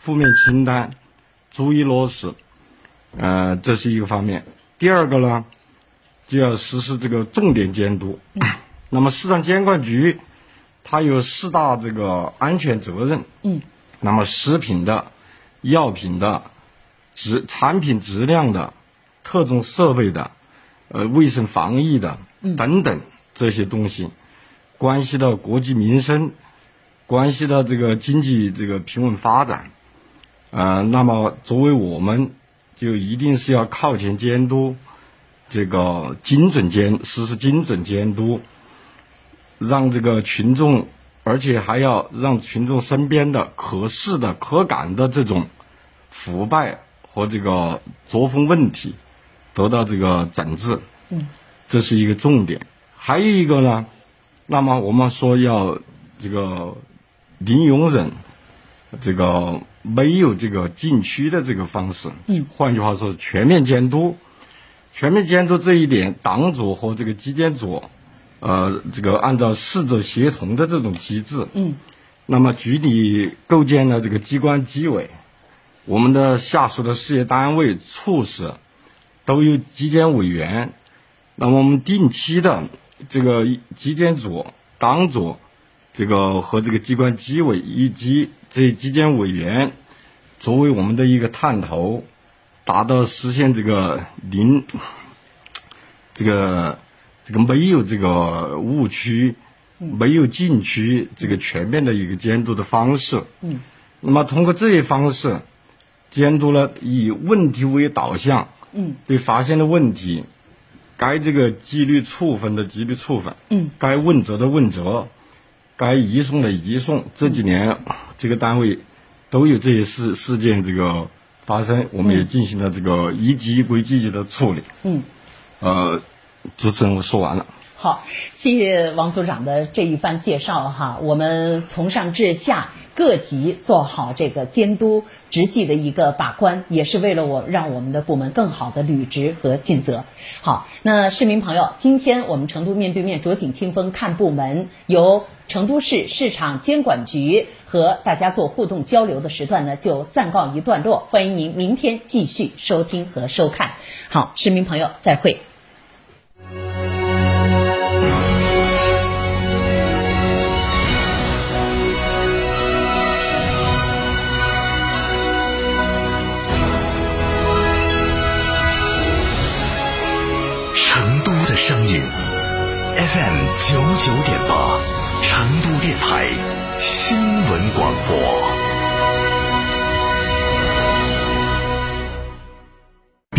负面清单逐一落实，呃，这是一个方面。第二个呢，就要实施这个重点监督。那么市场监管局它有四大这个安全责任。嗯。那么食品的、药品的、质产品质量的、特种设备的、呃卫生防疫的等等这些东西，关系到国计民生，关系到这个经济这个平稳发展。呃，那么作为我们，就一定是要靠前监督，这个精准监实施精准监督，让这个群众，而且还要让群众身边的可视的、可感的这种腐败和这个作风问题得到这个整治。嗯，这是一个重点。还有一个呢，那么我们说要这个零容忍，这个。没有这个禁区的这个方式，嗯，换句话说，全面监督，全面监督这一点，党组和这个纪检组，呃，这个按照四者协同的这种机制，嗯，那么局里构建了这个机关纪委，我们的下属的事业单位、处室都有纪检委员，那么我们定期的这个纪检组、党组，这个和这个机关纪委以及。这纪检委员作为我们的一个探头，达到实现这个零这个这个没有这个误区、没有禁区这个全面的一个监督的方式。嗯。那么通过这些方式监督了，以问题为导向。嗯。对发现的问题，该这个纪律处分的纪律处分。嗯。该问责的问责。该移送的移送，这几年这个单位都有这些事事件这个发生，我们也进行了这个一级一规积极的处理。嗯，呃，主持人我说完了。好，谢谢王组长的这一番介绍哈。我们从上至下各级做好这个监督执纪的一个把关，也是为了我让我们的部门更好的履职和尽责。好，那市民朋友，今天我们成都面对面酌景清风看部门由成都市市场监管局和大家做互动交流的时段呢，就暂告一段落。欢迎您明天继续收听和收看。好，市民朋友，再会。声音 FM 九九点八，成都电台新闻广播。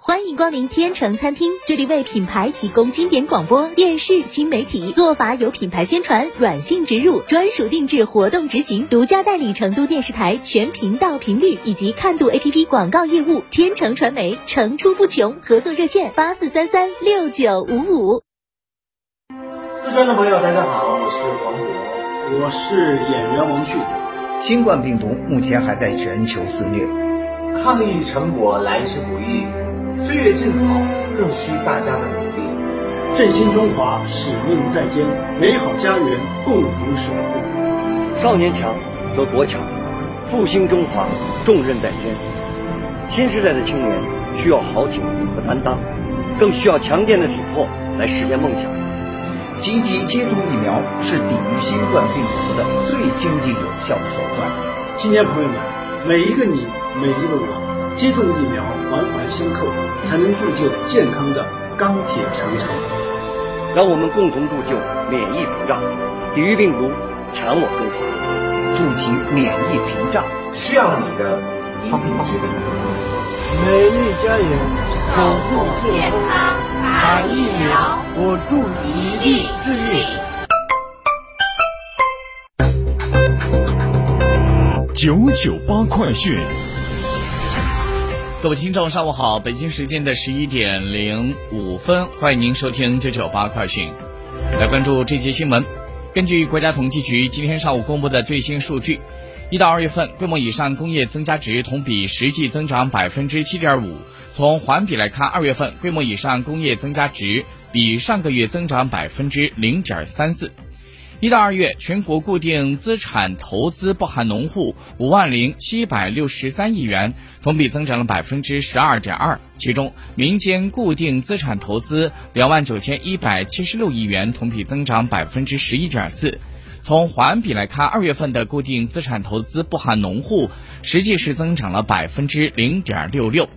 欢迎光临天成餐厅，这里为品牌提供经典广播电视新媒体做法，有品牌宣传、软性植入、专属定制活动执行，独家代理成都电视台全频道频率以及看度 APP 广告业务。天成传媒层出不穷，合作热线八四三三六九五五。四川的朋友，大家好，我是黄渤，我是演员王迅。新冠病毒目前还在全球肆虐，抗疫成果来之不易。岁月静好，更需大家的努力。振兴中华，使命在肩，美好家园共同守护。少年强则国强，复兴中华重任在肩。新时代的青年需要豪情和担当，更需要强健的体魄来实现梦想。积极接种疫苗是抵御新冠病毒的最经济有效的手段。青年朋友们，每一个你，每一个我。接种疫苗，环环相扣，才能铸就健康的钢铁长城。让我们共同铸就免疫屏障，抵御病毒，强我中华。筑起免疫屏障，需要你的一臂之力。美丽家园，守护健康，打疫苗，我助一臂之力。九九八快讯。各位听众，上午好！北京时间的十一点零五分，欢迎您收听九九八快讯。来关注这节新闻：根据国家统计局今天上午公布的最新数据，一到二月份规模以上工业增加值同比实际增长百分之七点五。从环比来看，二月份规模以上工业增加值比上个月增长百分之零点三四。一到二月，全国固定资产投资不含农户五万零七百六十三亿元，同比增长了百分之十二点二。其中，民间固定资产投资两万九千一百七十六亿元，同比增长百分之十一点四。从环比来看，二月份的固定资产投资不含农户实际是增长了百分之零点六六。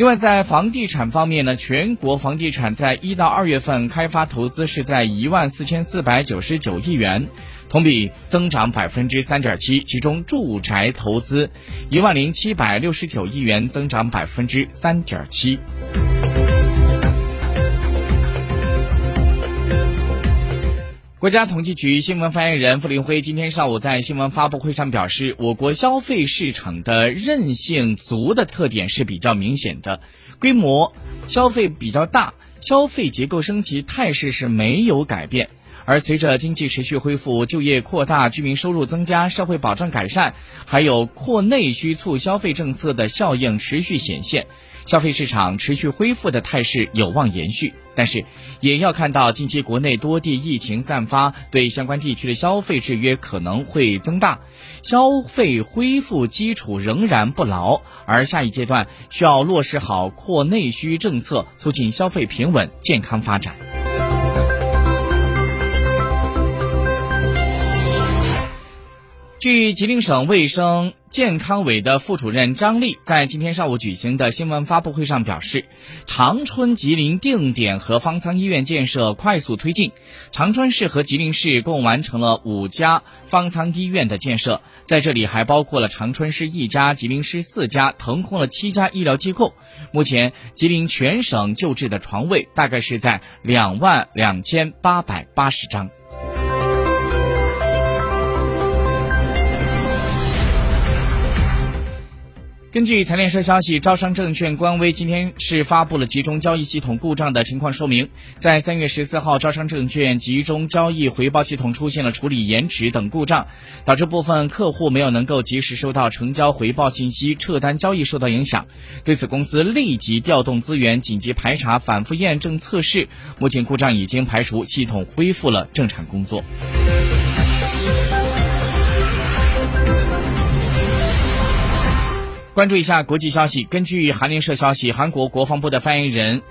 另外，在房地产方面呢，全国房地产在一到二月份开发投资是在一万四千四百九十九亿元，同比增长百分之三点七。其中，住宅投资一万零七百六十九亿元，增长百分之三点七。国家统计局新闻发言人傅林辉今天上午在新闻发布会上表示，我国消费市场的韧性足的特点是比较明显的，规模消费比较大，消费结构升级态势是没有改变。而随着经济持续恢复、就业扩大、居民收入增加、社会保障改善，还有扩内需促消费政策的效应持续显现。消费市场持续恢复的态势有望延续，但是也要看到近期国内多地疫情散发，对相关地区的消费制约可能会增大，消费恢复基础仍然不牢，而下一阶段需要落实好扩内需政策，促进消费平稳健康发展。据吉林省卫生健康委的副主任张丽在今天上午举行的新闻发布会上表示，长春吉林定点和方舱医院建设快速推进，长春市和吉林市共完成了五家方舱医院的建设，在这里还包括了长春市一家、吉林市四家，腾空了七家医疗机构。目前，吉林全省救治的床位大概是在两万两千八百八十张。根据财联社消息，招商证券官微今天是发布了集中交易系统故障的情况说明。在三月十四号，招商证券集中交易回报系统出现了处理延迟等故障，导致部分客户没有能够及时收到成交回报信息，撤单交易受到影响。对此，公司立即调动资源，紧急排查、反复验证测试，目前故障已经排除，系统恢复了正常工作。关注一下国际消息。根据韩联社消息，韩国国防部的发言人，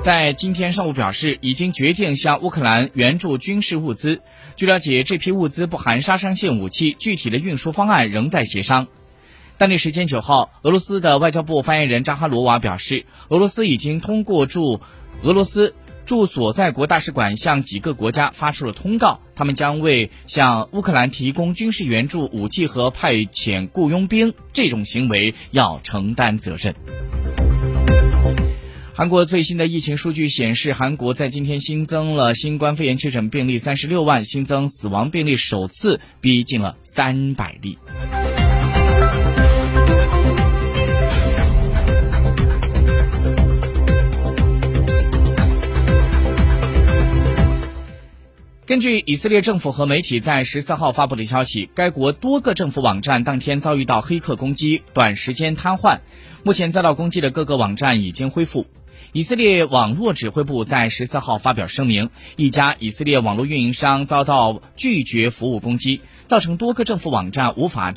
在今天上午表示，已经决定向乌克兰援助军事物资。据了解，这批物资不含杀伤性武器，具体的运输方案仍在协商。当地时间九号，俄罗斯的外交部发言人扎哈罗娃表示，俄罗斯已经通过驻俄罗斯。驻所在国大使馆向几个国家发出了通告，他们将为向乌克兰提供军事援助、武器和派遣雇佣兵这种行为要承担责任。韩国最新的疫情数据显示，韩国在今天新增了新冠肺炎确诊病例三十六万，新增死亡病例首次逼近了三百例。根据以色列政府和媒体在十四号发布的消息，该国多个政府网站当天遭遇到黑客攻击，短时间瘫痪。目前遭到攻击的各个网站已经恢复。以色列网络指挥部在十四号发表声明，一家以色列网络运营商遭到拒绝服务攻击，造成多个政府网站无法正。